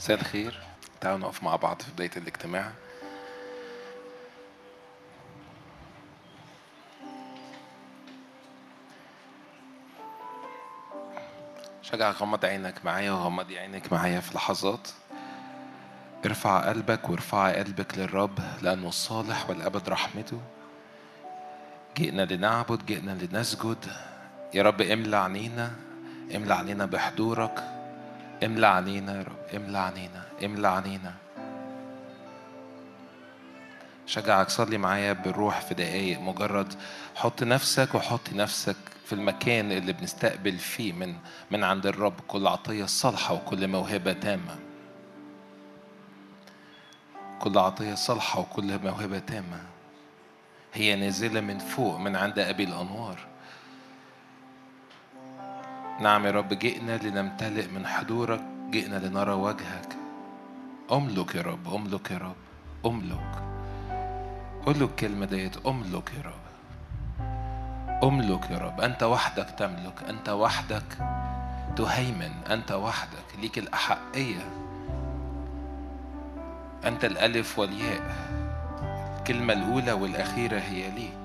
مساء الخير. تعالوا نقف مع بعض في بداية الاجتماع. شجع غمض عينك معايا وغمضي عينك معايا في لحظات. ارفع قلبك وارفعي قلبك للرب لأنه الصالح والأبد رحمته. جئنا لنعبد جئنا لنسجد. يا رب املى عنينا املى علينا بحضورك. املى علينا يا رب املى علينا املى علينا. شجعك صلي معايا بالروح في دقايق. مجرد حط نفسك وحط نفسك في المكان اللي بنستقبل فيه من من عند الرب. كل عطية صالحة وكل موهبة تامة. كل عطية صالحة وكل موهبة تامة. هي نازلة من فوق من عند أبي الأنوار. نعم يا رب جئنا لنمتلئ من حضورك جئنا لنرى وجهك. أملك يا رب أملك يا رب أملك. قول له الكلمة ديت أملك يا رب. أملك يا رب أنت وحدك تملك أنت وحدك تهيمن أنت وحدك ليك الأحقية. أنت الألف والياء. الكلمة الأولى والأخيرة هي ليك.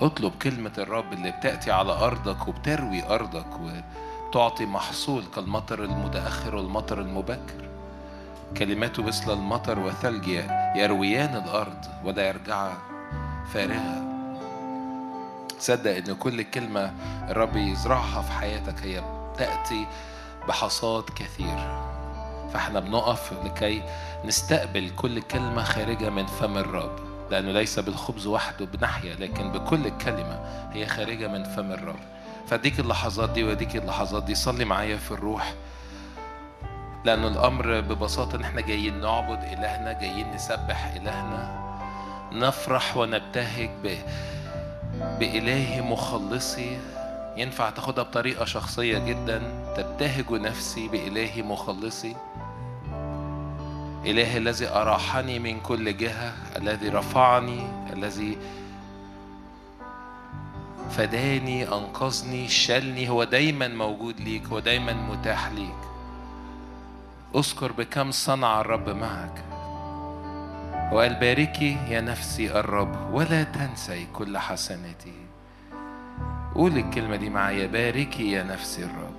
اطلب كلمة الرب اللي بتأتي على أرضك وبتروي أرضك وتعطي محصول كالمطر المتأخر والمطر المبكر. كلماته مثل المطر وثلج يرويان الأرض ولا يرجع فارغة صدق إن كل كلمة الرب يزرعها في حياتك هي تأتي بحصاد كثير. فإحنا بنقف لكي نستقبل كل كلمة خارجة من فم الرب. لأنه ليس بالخبز وحده بنحيا لكن بكل كلمة هي خارجة من فم الرب. فديك اللحظات دي وديك اللحظات دي صلي معايا في الروح. لأن الأمر ببساطة إن إحنا جايين نعبد إلهنا جايين نسبح إلهنا. نفرح ونبتهج ب... بإلهي مخلصي. ينفع تاخدها بطريقة شخصية جدا. تبتهج نفسي بإلهي مخلصي. إلهي الذي أراحني من كل جهة الذي رفعني الذي فداني أنقذني شالني هو دايما موجود ليك هو دايما متاح ليك. أذكر بكم صنع الرب معك. وقال باركي يا نفسي الرب ولا تنسي كل حسناته قول الكلمة دي معايا باركي يا نفسي الرب.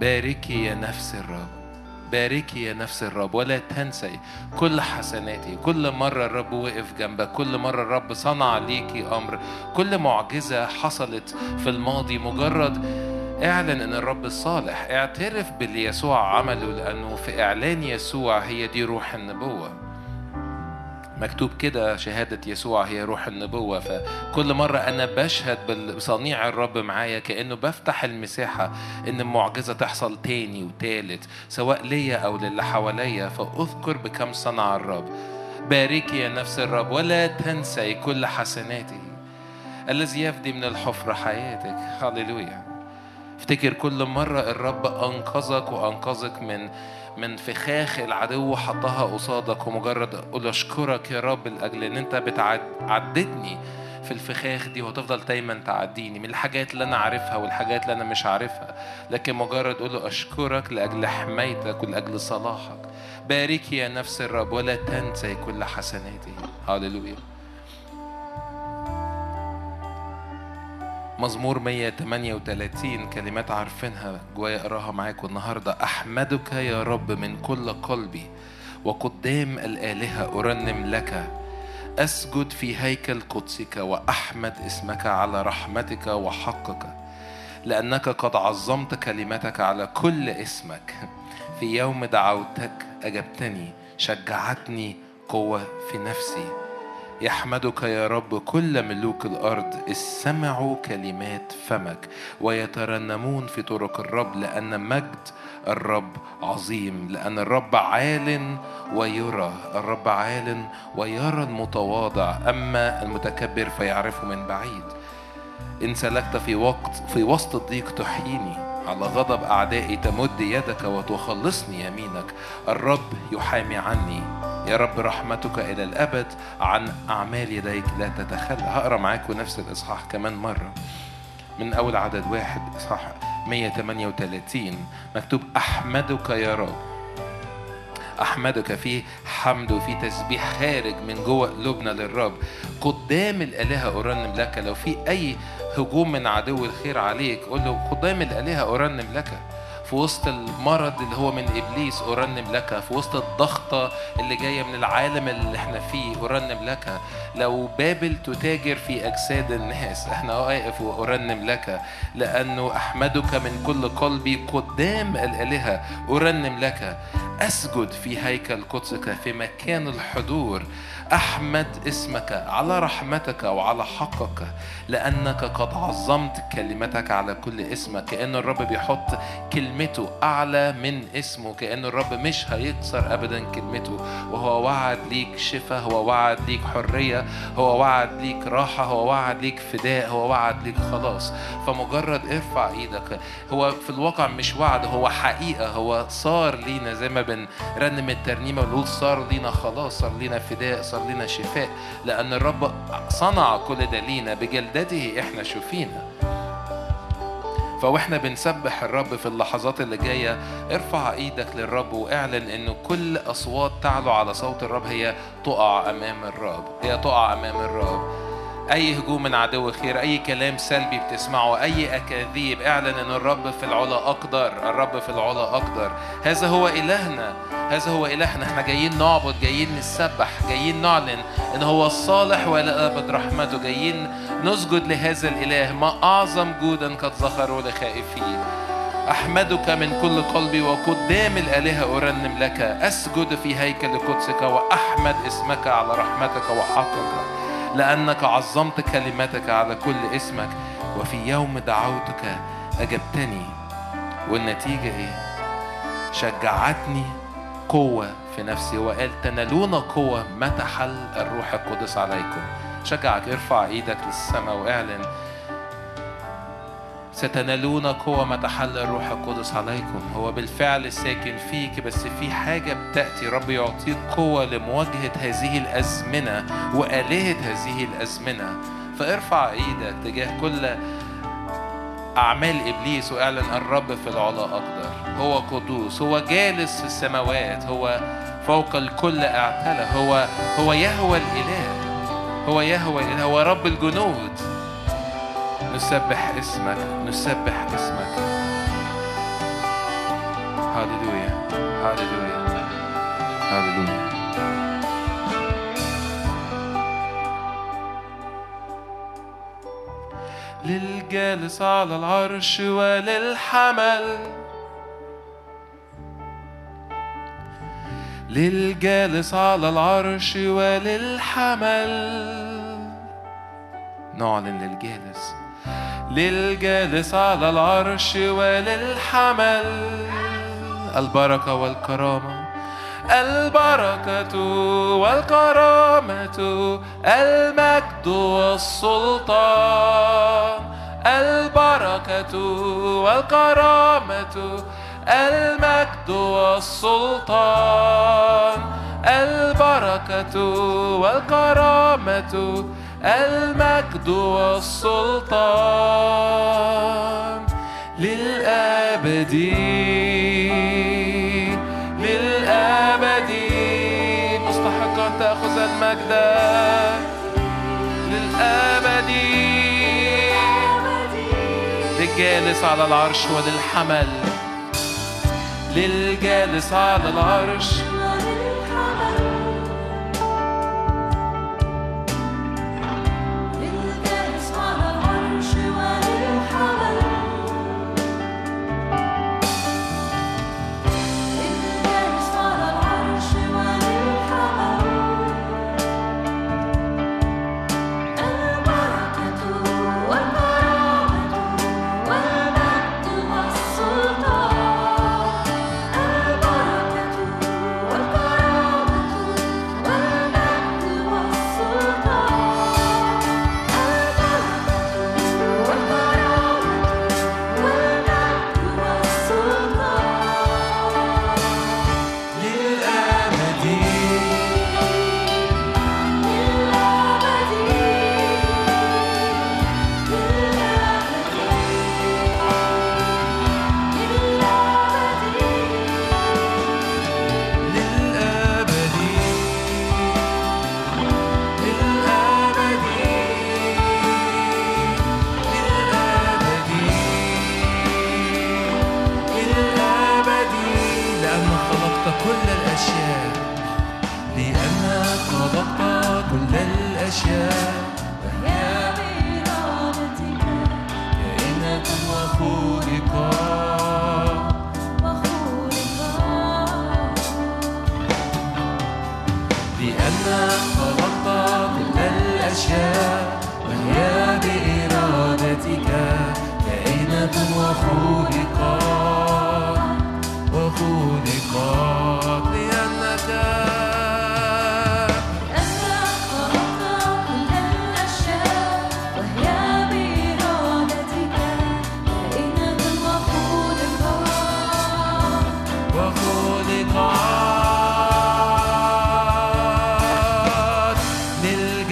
باركي يا نفسي الرب. باركي يا نفس الرب ولا تنسي كل حسناتي. كل مرة الرب وقف جنبك كل مرة الرب صنع ليكي أمر. كل معجزة حصلت في الماضي. مجرد اعلن إن الرب صالح. اعترف باللي يسوع عمله لأنه في إعلان يسوع هي دي روح النبوة. مكتوب كده شهادة يسوع هي روح النبوة. فكل مرة أنا بشهد بصنيع الرب معايا كأنه بفتح المساحة إن المعجزة تحصل تاني وتالت سواء ليا أو للي حواليا. فأذكر بكم صنع الرب. باركي يا نفس الرب ولا تنسي كل حسناته الذي يفدي من الحفرة حياتك. هللويا. افتكر كل مرة الرب أنقذك وأنقذك من من فخاخ العدو حطها قصادك ومجرد أقول أشكرك يا رب لأجل إن أنت بتعددني في الفخاخ دي وتفضل دايما تعديني من الحاجات اللي أنا عارفها والحاجات اللي أنا مش عارفها. لكن مجرد أقول له أشكرك لأجل حمايتك ولأجل صلاحك. باركي يا نفس الرب ولا تنسي كل حسناته هللويا. مزمور 138 كلمات عارفينها جوايا أقراها معاكم النهارده أحمدك يا رب من كل قلبي وقدام الآلهة أرنم لك. أسجد في هيكل قدسك وأحمد اسمك على رحمتك وحقك لأنك قد عظمت كلمتك على كل اسمك. في يوم دعوتك أجبتني شجعتني قوة في نفسي. يحمدك يا رب كل ملوك الأرض استمعوا كلمات فمك ويترنمون في طرق الرب لأن مجد الرب عظيم لأن الرب عال ويرى الرب عال ويرى المتواضع. أما المتكبر فيعرفه من بعيد. إن سلكت في وقت في وسط الضيق تحييني على غضب أعدائي تمد يدك وتخلصني يمينك. الرب يحامي عني. يا رب رحمتك إلى الأبد عن أعمال يديك. لا تتخلى. هقرأ معاكم نفس الإصحاح كمان مرة. من أول عدد واحد إصحاح 138 مكتوب أحمدك يا رب. أحمدك في حمد وفي تسبيح خارج من جوه قلوبنا للرب. قدام الآلهة أرنم لك. لو في أي هجوم من عدو الخير عليك قول له قدام الآلهة أرنم لك. في وسط المرض اللي هو من إبليس أرنم لك. في وسط الضغطة اللي جاية من العالم اللي إحنا فيه أرنم لك. لو بابل تتاجر في أجساد الناس إحنا واقف وأرنم لك. لأنه أحمدك من كل قلبي قدام الآلهة أرنم لك. أسجد في هيكل قدسك في مكان الحضور. أحمد اسمك على رحمتك وعلى حقك لأنك قد عظمت كلمتك على كل اسمك. كأن الرب بيحط كلمته أعلى من اسمه كأن الرب مش هيكسر أبدا كلمته. وهو وعد ليك شفاء هو وعد ليك حرية هو وعد ليك راحة هو وعد ليك فداء هو وعد ليك خلاص. فمجرد ارفع إيدك هو في الواقع مش وعد هو حقيقة هو صار لينا زي ما بنرنم الترنيمة ونقول صار لينا خلاص صار لينا فداء صار يحصل لنا شفاء لأن الرب صنع كل ده لينا بجلدته إحنا شفينا. فوإحنا بنسبح الرب في اللحظات اللي جاية ارفع إيدك للرب واعلن إنه كل أصوات تعلو على صوت الرب هي تقع أمام الرب هي تقع أمام الرب. أي هجوم من عدو خير أي كلام سلبي بتسمعه أي أكاذيب اعلن أن الرب في العلا أقدر الرب في العلا أقدر. هذا هو إلهنا هذا هو إلهنا. إحنا جايين نعبد جايين نسبح جايين نعلن أن هو الصالح وإلى أبد رحمته. جايين نسجد لهذا الإله ما أعظم جودا قد ظهروا لخائفيه أحمدك من كل قلبي وقدام الآلهة أرنم لك. أسجد في هيكل قدسك وأحمد اسمك على رحمتك وحقك لأنك عظمت كلمتك على كل اسمك وفي يوم دعوتك أجبتني والنتيجة إيه؟ شجعتني قوة في نفسي وقال تنالون قوة متى حل الروح القدس عليكم شجعك ارفع إيدك للسماء وأعلن ستنالون قوة ما تحل الروح القدس عليكم. هو بالفعل ساكن فيك بس في حاجة بتأتي. رب يعطيك قوة لمواجهة هذه الأزمنة وآلهة هذه الأزمنة. فارفع إيدك تجاه كل أعمال إبليس وأعلن الرب في العلا أقدر هو قدوس هو جالس في السماوات هو فوق الكل اعتلى هو هو يهوى الإله هو يهوى الإله هو رب الجنود. نسبح اسمك نسبح اسمك. هاليلويا هاليلويا هاليلويا للجالس على العرش وللحمل. للجالس على العرش وللحمل. نعلن للجالس للجالس على العرش وللحمل. البركة والكرامة البركة والكرامة المجد والسلطان البركة والكرامة المجد والسلطان البركة والكرامة. المجد والسلطان للأبد للأبد مستحقا تأخذ المجد. للأبد للجالس على العرش وللحمل. للجالس على العرش.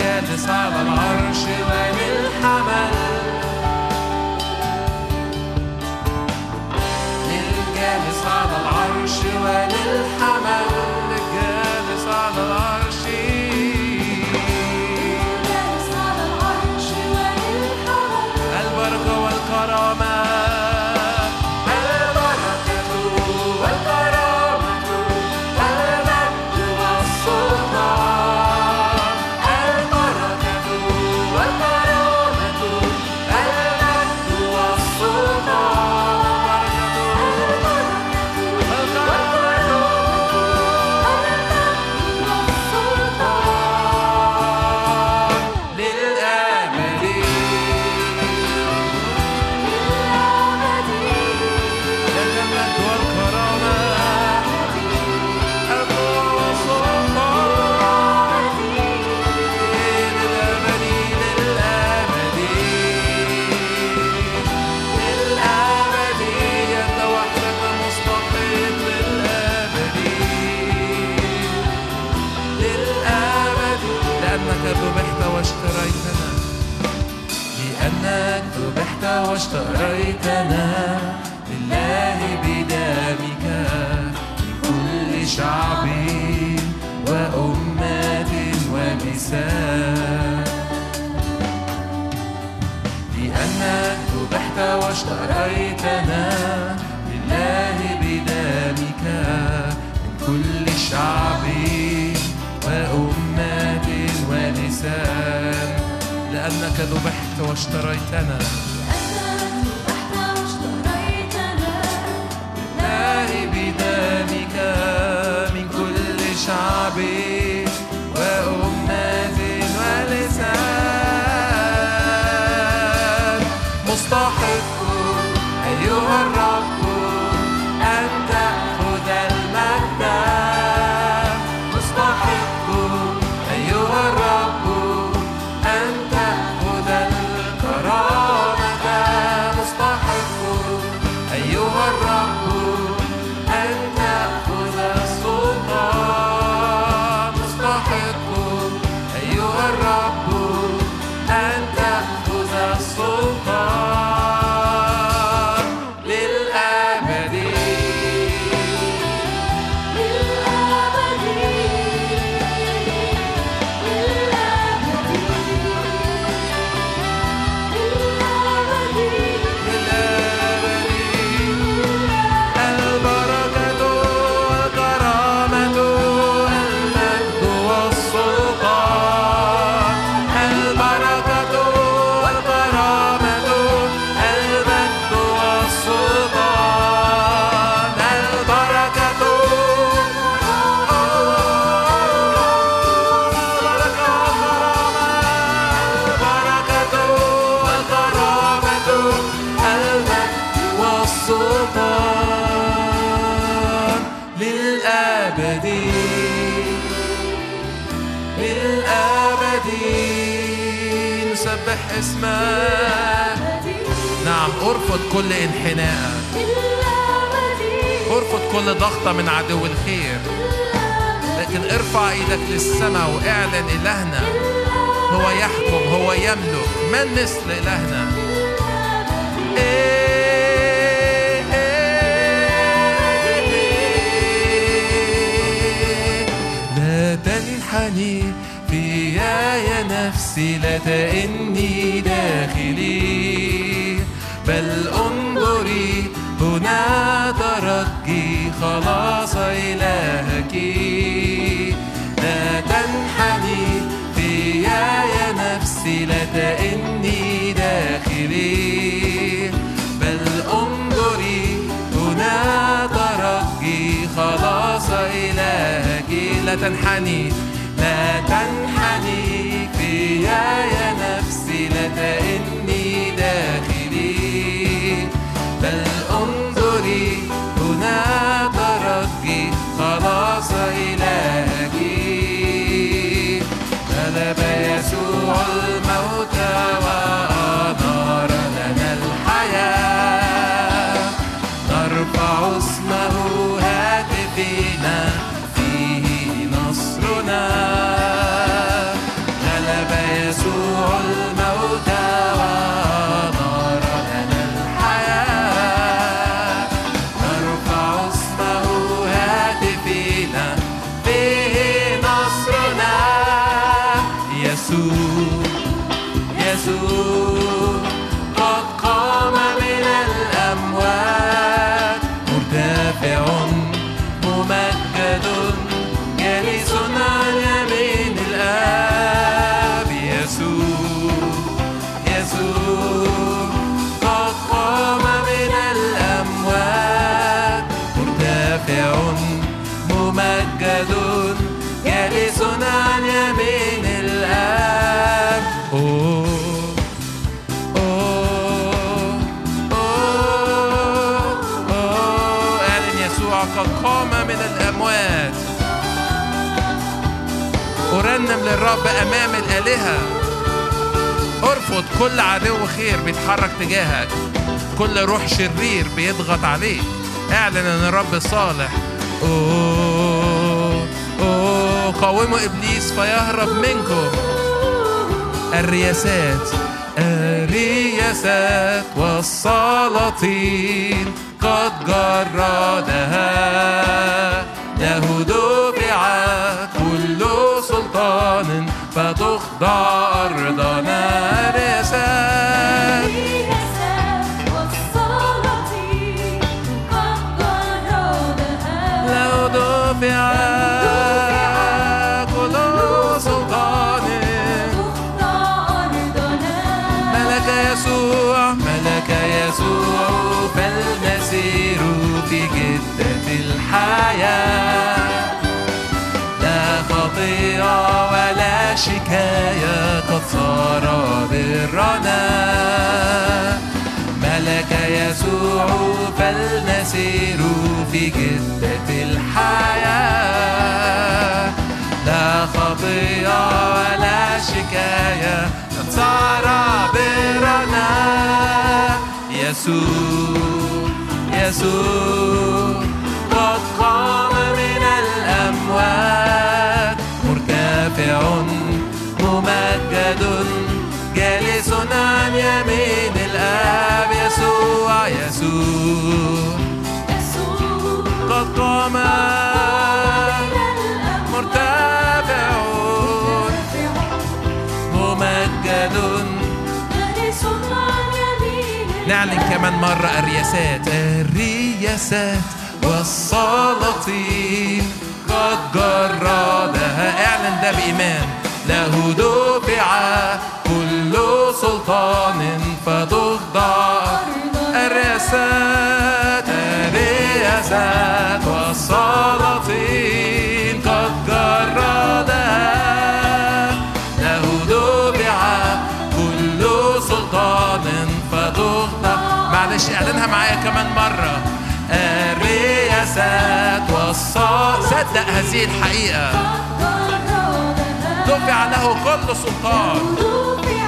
للجالس على العرش وللحمل للجالس على العرش وللحمل واشتريتنا لله بدمك من كل شعب وأمة ولسان لأنك ذبحت واشتريتنا. لله اسمك نعم أرفض كل انحناء. أرفض كل ضغطة من عدو الخير. لكن ارفع إيدك للسماء وإعلن إلهنا. هو يحكم هو يملك. من مثل إلهنا؟ إيه إيه إيه. لا تنحني يا نفسي لا تئني داخلي. بل انظري هنا ترجي خلاص إلهك. لا تنحني فيا يا نفسي لا تئني داخلي. بل انظري هنا ترجي خلاص إلهك. لا تنحني لا تنحني في يا نفسي لا بل انظري هنا ترجي خلاص إلهك للرب أمام الآلهة. ارفض كل عدو خير بيتحرك تجاهك. كل روح شرير بيضغط عليك. اعلن إن الرب صالح. أوه أوه قاوموا إبليس فيهرب منكم. الرياسات الرياسات والسلاطين قد جردها. فتخضع صار برنا ملك يسوع فالمسير في جدة الحياة. لا خطيئة ولا شكاية قد صار برنا. يسوع يسوع قد قام من الأموات. مرتفع ممجد جالس عن يمين الآب يسوع يسوع. يسوع قد قام مرتفع. ممجد جالس عن يمين نعلن كمان مرة الرياسات. الرياسات والسلاطين. قد جردها. اعلن ده بإيمان. له دفع كل سلطان فتخضع الرياسات الرياسات والسلاطين قد جردها له دفع كل سلطان فتخضع معلش اعلنها معايا كمان مرة. الرياسات والصلاة صدق هذه الحقيقة. دفع له كل سلطان.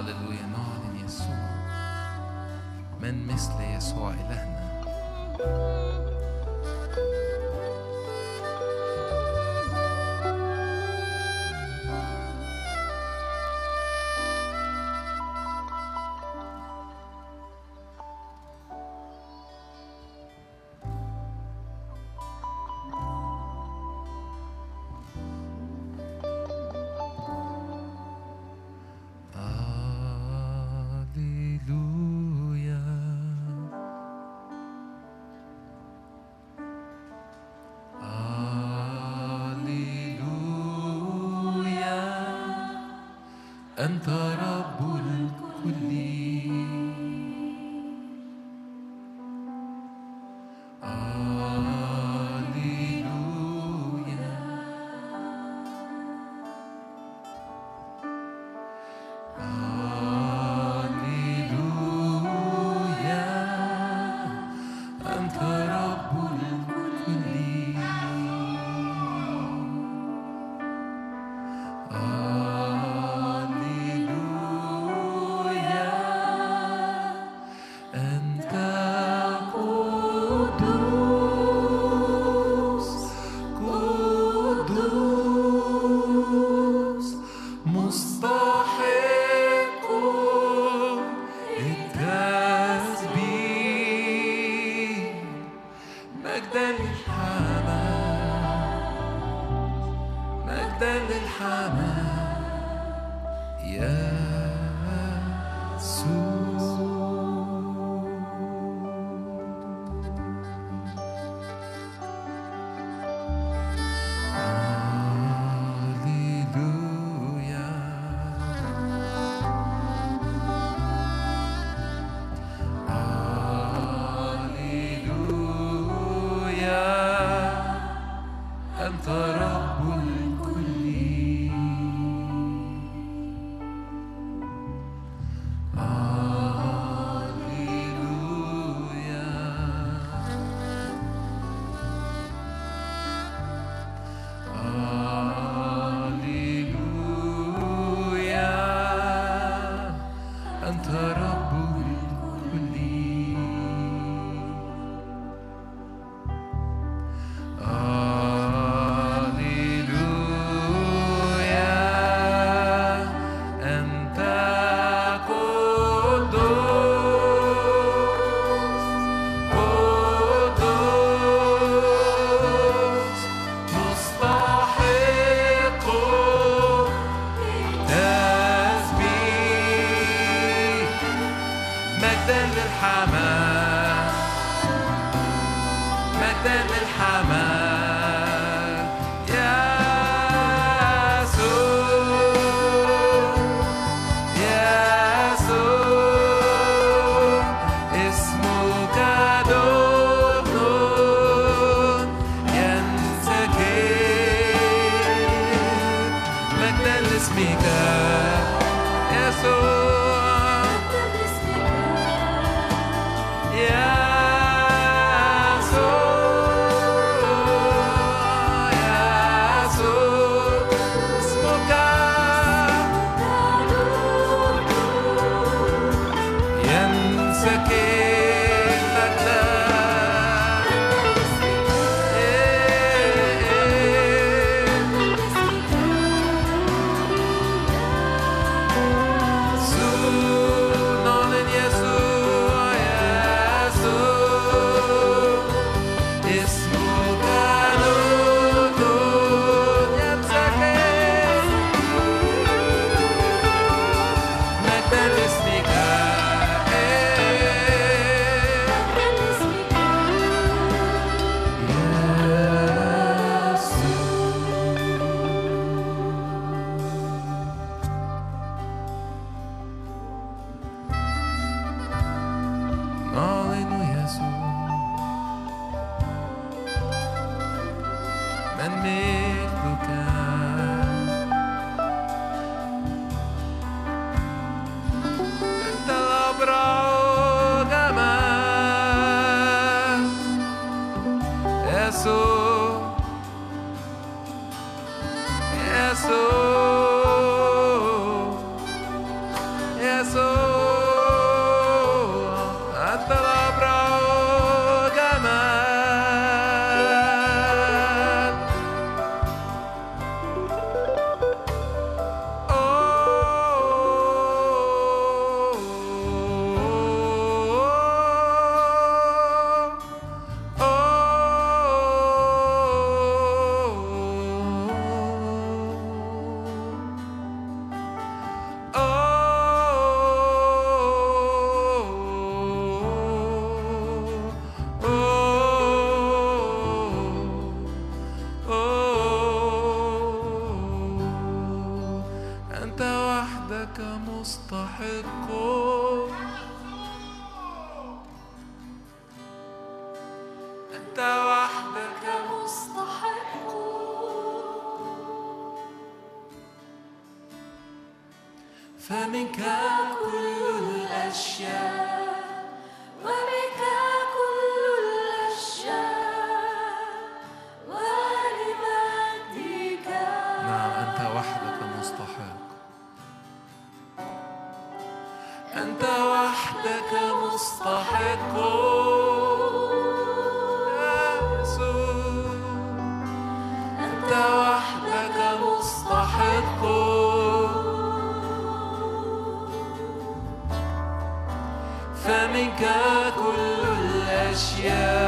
هللويا نعلن يسوع من مثل يسوع إلهنا مجدا للحمام مجدا للحمام يا Abra. فمنك كل الأشياء.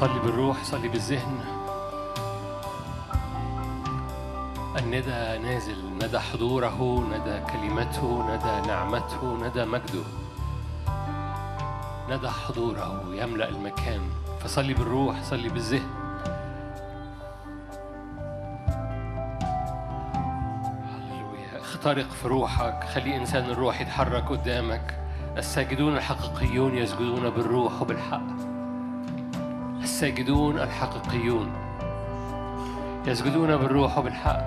صلي بالروح صلي بالذهن. الندى نازل ندى حضوره ندى كلمته ندى نعمته ندى مجده. ندى حضوره يملأ المكان. فصلي بالروح صلي بالذهن. اخترق في روحك. خلي إنسان الروح يتحرك قدامك. الساجدون الحقيقيون يسجدون بالروح وبالحق. الساجدون الحقيقيون. يسجدون بالروح وبالحق.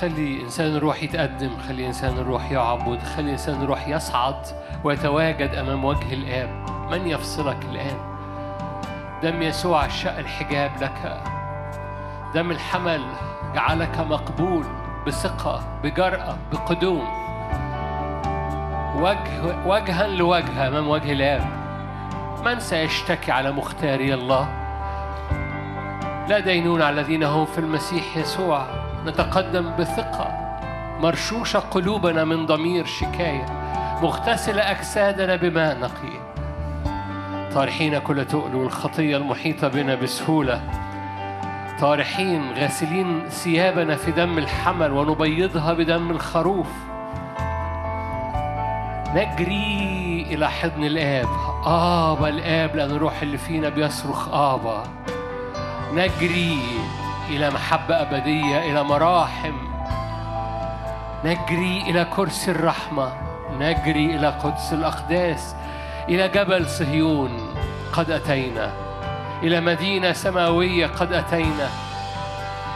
خلي إنسان الروح يتقدم خلي إنسان الروح يعبد خلي إنسان الروح يصعد ويتواجد أمام وجه الآب. من يفصلك الآن؟ دم يسوع شق الحجاب لك. دم الحمل جعلك مقبول بثقة بجرأة بقدوم. وجه وجها لوجه أمام وجه الآب. من سيشتكي على مختاري الله؟ لا دينون على الذين هم في المسيح يسوع. نتقدم بثقة مرشوشة قلوبنا من ضمير شكاية. مغتسلة أجسادنا بماء نقي. طارحين كل تؤل والخطية المحيطة بنا بسهولة. طارحين غاسلين ثيابنا في دم الحمل ونبيضها بدم الخروف. نجري إلى حضن الآب. آبا الآب لأن الروح اللي فينا بيصرخ آبا. نجري إلى محبة أبدية إلى مراحم. نجري إلى كرسي الرحمة. نجري إلى قدس الأقداس. إلى جبل صهيون قد أتينا. إلى مدينة سماوية قد أتينا.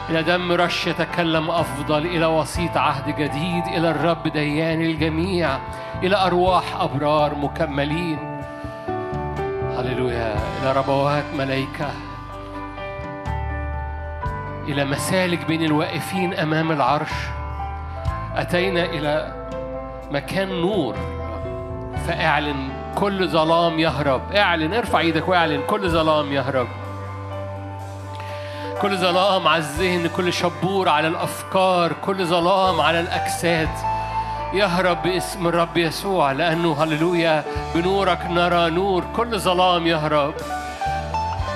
إلى دم رش يتكلم أفضل إلى وسيط عهد جديد إلى الرب ديان الجميع إلى أرواح أبرار مكملين. هللويا. إلى ربوات ملائكة إلى مسالك بين الواقفين أمام العرش. أتينا إلى مكان نور. فاعلن كل ظلام يهرب. اعلن ارفع إيدك واعلن كل ظلام يهرب. كل ظلام على الذهن كل شبور على الأفكار كل ظلام على الأجساد. يهرب باسم الرب يسوع لأنه هللويا بنورك نرى نور. كل ظلام يهرب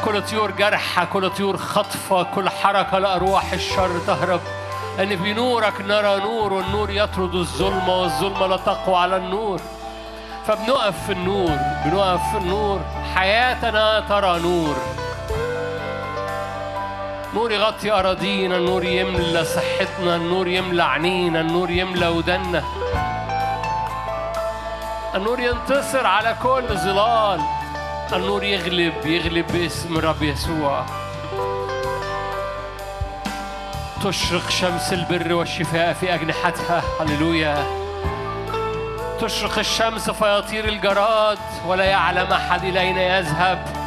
كل طيور جرحى كل طيور خطفة كل حركة لأرواح الشر تهرب. لأن بنورك نرى نور والنور يطرد الظلمة والظلمة لا تقوى على النور. فبنقف في النور بنقف في النور. حياتنا ترى نور. نور يغطي أراضينا النور يملى صحتنا النور يملى عينينا النور يملى ودنا النور ينتصر على كل ظلال. النور يغلب يغلب باسم الرب يسوع. تشرق شمس البر والشفاء في أجنحتها. هللويا. تشرق الشمس فيطير الجراد ولا يعلم أحد إلى أين يذهب.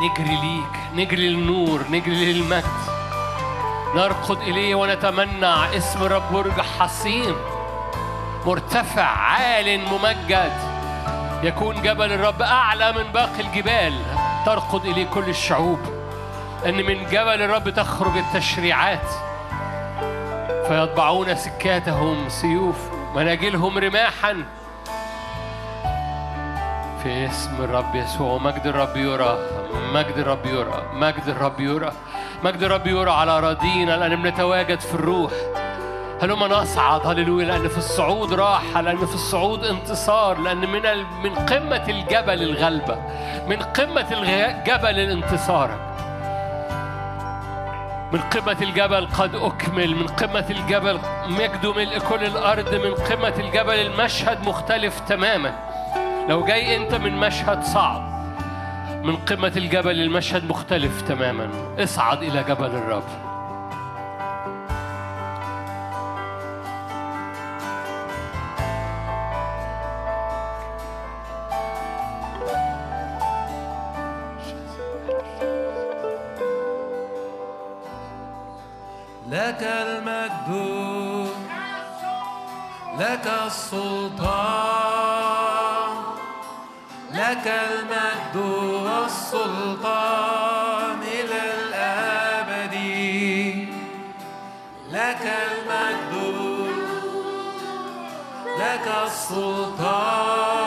نجري ليك نجري للنور نجري للمجد. نرقد إليه ونتمنع اسم الرب برج حصين. مرتفع عال ممجد. يكون جبل الرب أعلى من باقي الجبال. ترقد إليه كل الشعوب. أن من جبل الرب تخرج التشريعات. فيطبعون سكاتهم سيوف مناجلهم رماحا. في اسم الرب يسوع. مجد الرب يرى؟ مجد الرب يرى؟ مجد الرب يرى؟ مجد الرب يرى على أراضينا لأن بنتواجد في الروح. هلما نصعد؟ هللويا لأن في الصعود راحة لأن في الصعود انتصار لأن من. من قمة الجبل الغلبة من قمة الجبل الانتصار. من قمة الجبل قد أكمل من قمة الجبل مجد ملء كل الأرض من قمة الجبل المشهد مختلف تماما. لو جاي أنت من مشهد صعب من قمة الجبل المشهد مختلف تماما. اصعد إلى جبل الرب. لك المجد لك السلطان. لك المجد والسلطان إلى الأبد. لك المجد لك السلطان.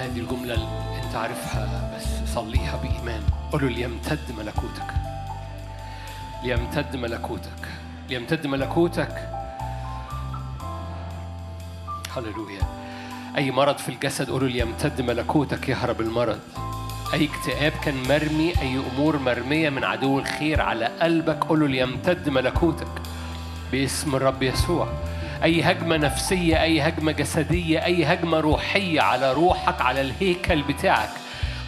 هذه الجملة اللي أنت عارفها بس صليها بإيمان. قولوا ليمتد ملكوتك. ليمتد ملكوتك. ليمتد ملكوتك. هللويا. أي مرض في الجسد قولوا ليمتد ملكوتك يهرب المرض. أي اكتئاب كان مرمي أي أمور مرمية من عدو الخير على قلبك قولوا ليمتد ملكوتك. باسم الرب يسوع. أي هجمة نفسية أي هجمة جسدية أي هجمة روحية على روحك على الهيكل بتاعك.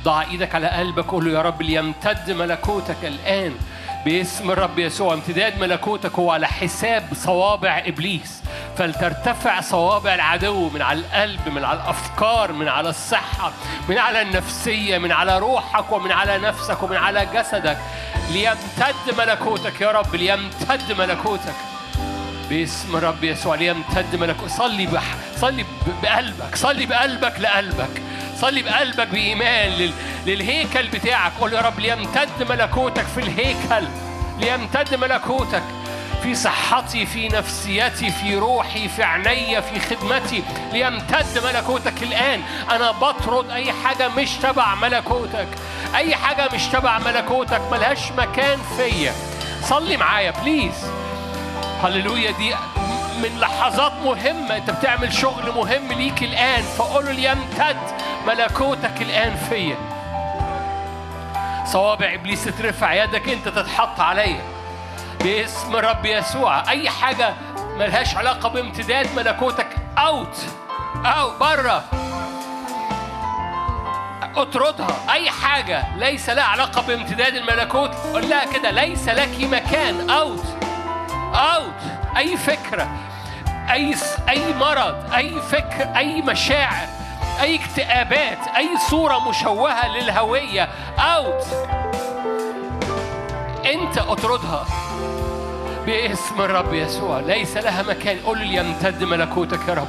ضع إيدك على قلبك قول له يا رب ليمتد ملكوتك الآن باسم الرب يسوع. امتداد ملكوتك هو على حساب صوابع إبليس. فلترتفع صوابع العدو من على القلب من على الأفكار من على الصحة من على النفسية من على روحك ومن على نفسك ومن على جسدك. ليمتد ملكوتك يا رب ليمتد ملكوتك. باسم الرب يسوع ليمتد ملكوت صلي بح... صلي بقلبك صلي بقلبك لقلبك. صلي بقلبك بإيمان لل... للهيكل بتاعك. قول يا رب ليمتد ملكوتك في الهيكل. ليمتد ملكوتك في صحتي في نفسيتي في روحي في عيني في خدمتي. ليمتد ملكوتك الآن. أنا بطرد أي حاجة مش تبع ملكوتك. أي حاجة مش تبع ملكوتك ملهاش مكان فيا. صلي معايا please هللويا دي من لحظات مهمة. أنت بتعمل شغل مهم ليك الآن فقول له ليمتد ملكوتك الآن فيا. صوابع إبليس ترفع يدك أنت تتحط عليا. باسم رب يسوع. أي حاجة ملهاش علاقة بامتداد ملكوتك out. أو بره اطردها. أي حاجة ليس لها علاقة بامتداد الملكوت قول لها كده ليس لك مكان. out. out أي فكره أي أي مرض أي فكر أي مشاعر أي اكتئابات أي صورة مشوهة للهوية. out أنت أطردها باسم الرب يسوع. ليس لها مكان. قل ليمتد ملكوتك يا رب.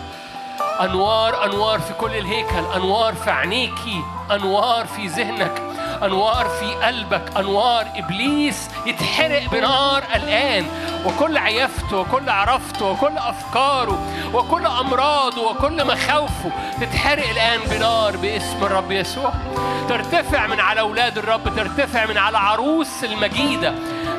أنوار أنوار في كل الهيكل. أنوار في عينيكي أنوار في ذهنك. أنوار في قلبك أنوار إبليس يتحرق بنار الآن. وكل عيافته وكل عرفته وكل أفكاره وكل أمراضه وكل مخاوفه تتحرق الآن بنار باسم الرب يسوع. ترتفع من على أولاد الرب ترتفع من على عروس المجيدة.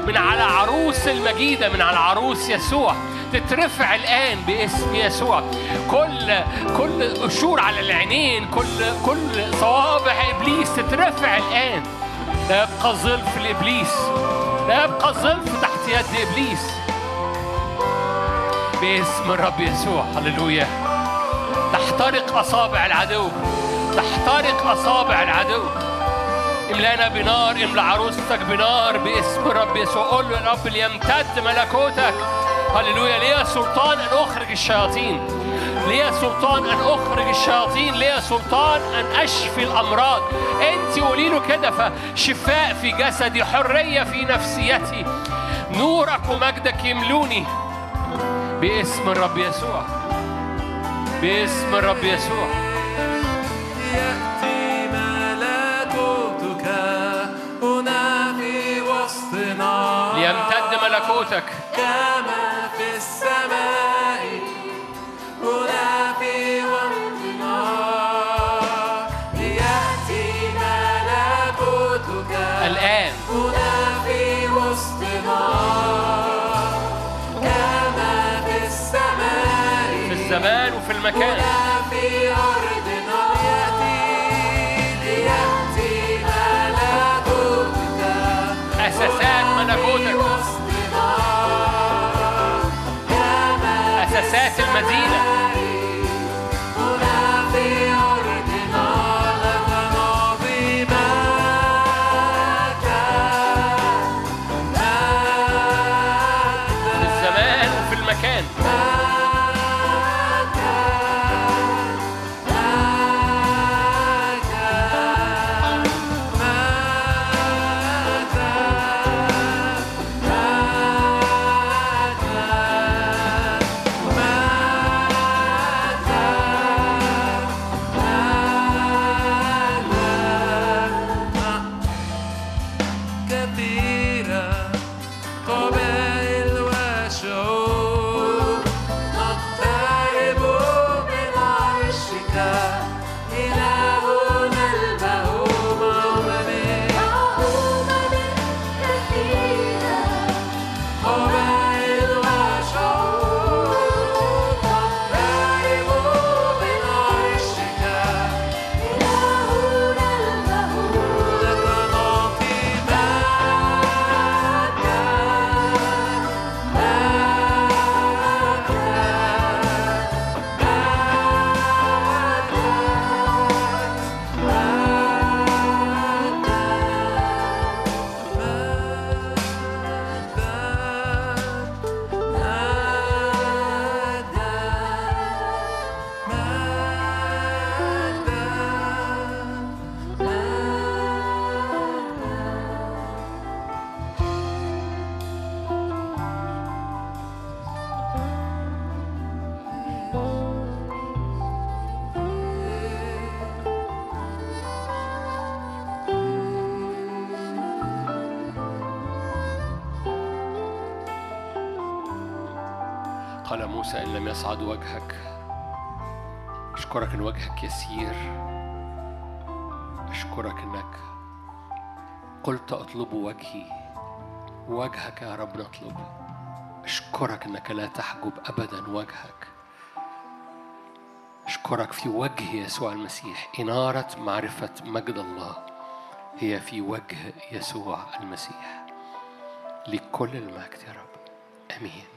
من على عروس المجيدة من على عروس يسوع. تترفع الآن باسم يسوع. كل كل قشور على العينين كل كل صوابع إبليس تترفع الآن. لا يبقى ظلف لإبليس. لا يبقى ظلف تحت يد إبليس. باسم الرب يسوع. هللويا. تحترق أصابع العدو. تحترق أصابع العدو. املانا بنار املا عروستك بنار باسم الرب يسوع. قول له يا رب ليمتد ملكوتك. هللويا. ليا سلطان أن أخرج الشياطين. ليا سلطان أن أخرج الشياطين. ليا سلطان أن أشفي الأمراض. أنت قولي له كده فشفاء في جسدي حرية في نفسيتي. نورك ومجدك يملوني. باسم الرب يسوع. باسم الرب يسوع. ملكوتك كما في السماء هنا في وسطنا ليأتي ملكوتك. الآن. هنا في وسطنا كما في السماء. في الزمان وفي المكان. هنا في أرضنا يأتي ليأتي ملكوتك. اساسات ملكوتك. اساسات يصعد وجهك. أشكرك إن وجهك يسير. أشكرك إنك قلت أطلب وجهي. وجهك يا رب نطلب أشكرك إنك لا تحجب أبدا وجهك. أشكرك في وجه يسوع المسيح. إنارة معرفة مجد الله هي في وجه يسوع المسيح. لكل المجد يا رب. آمين.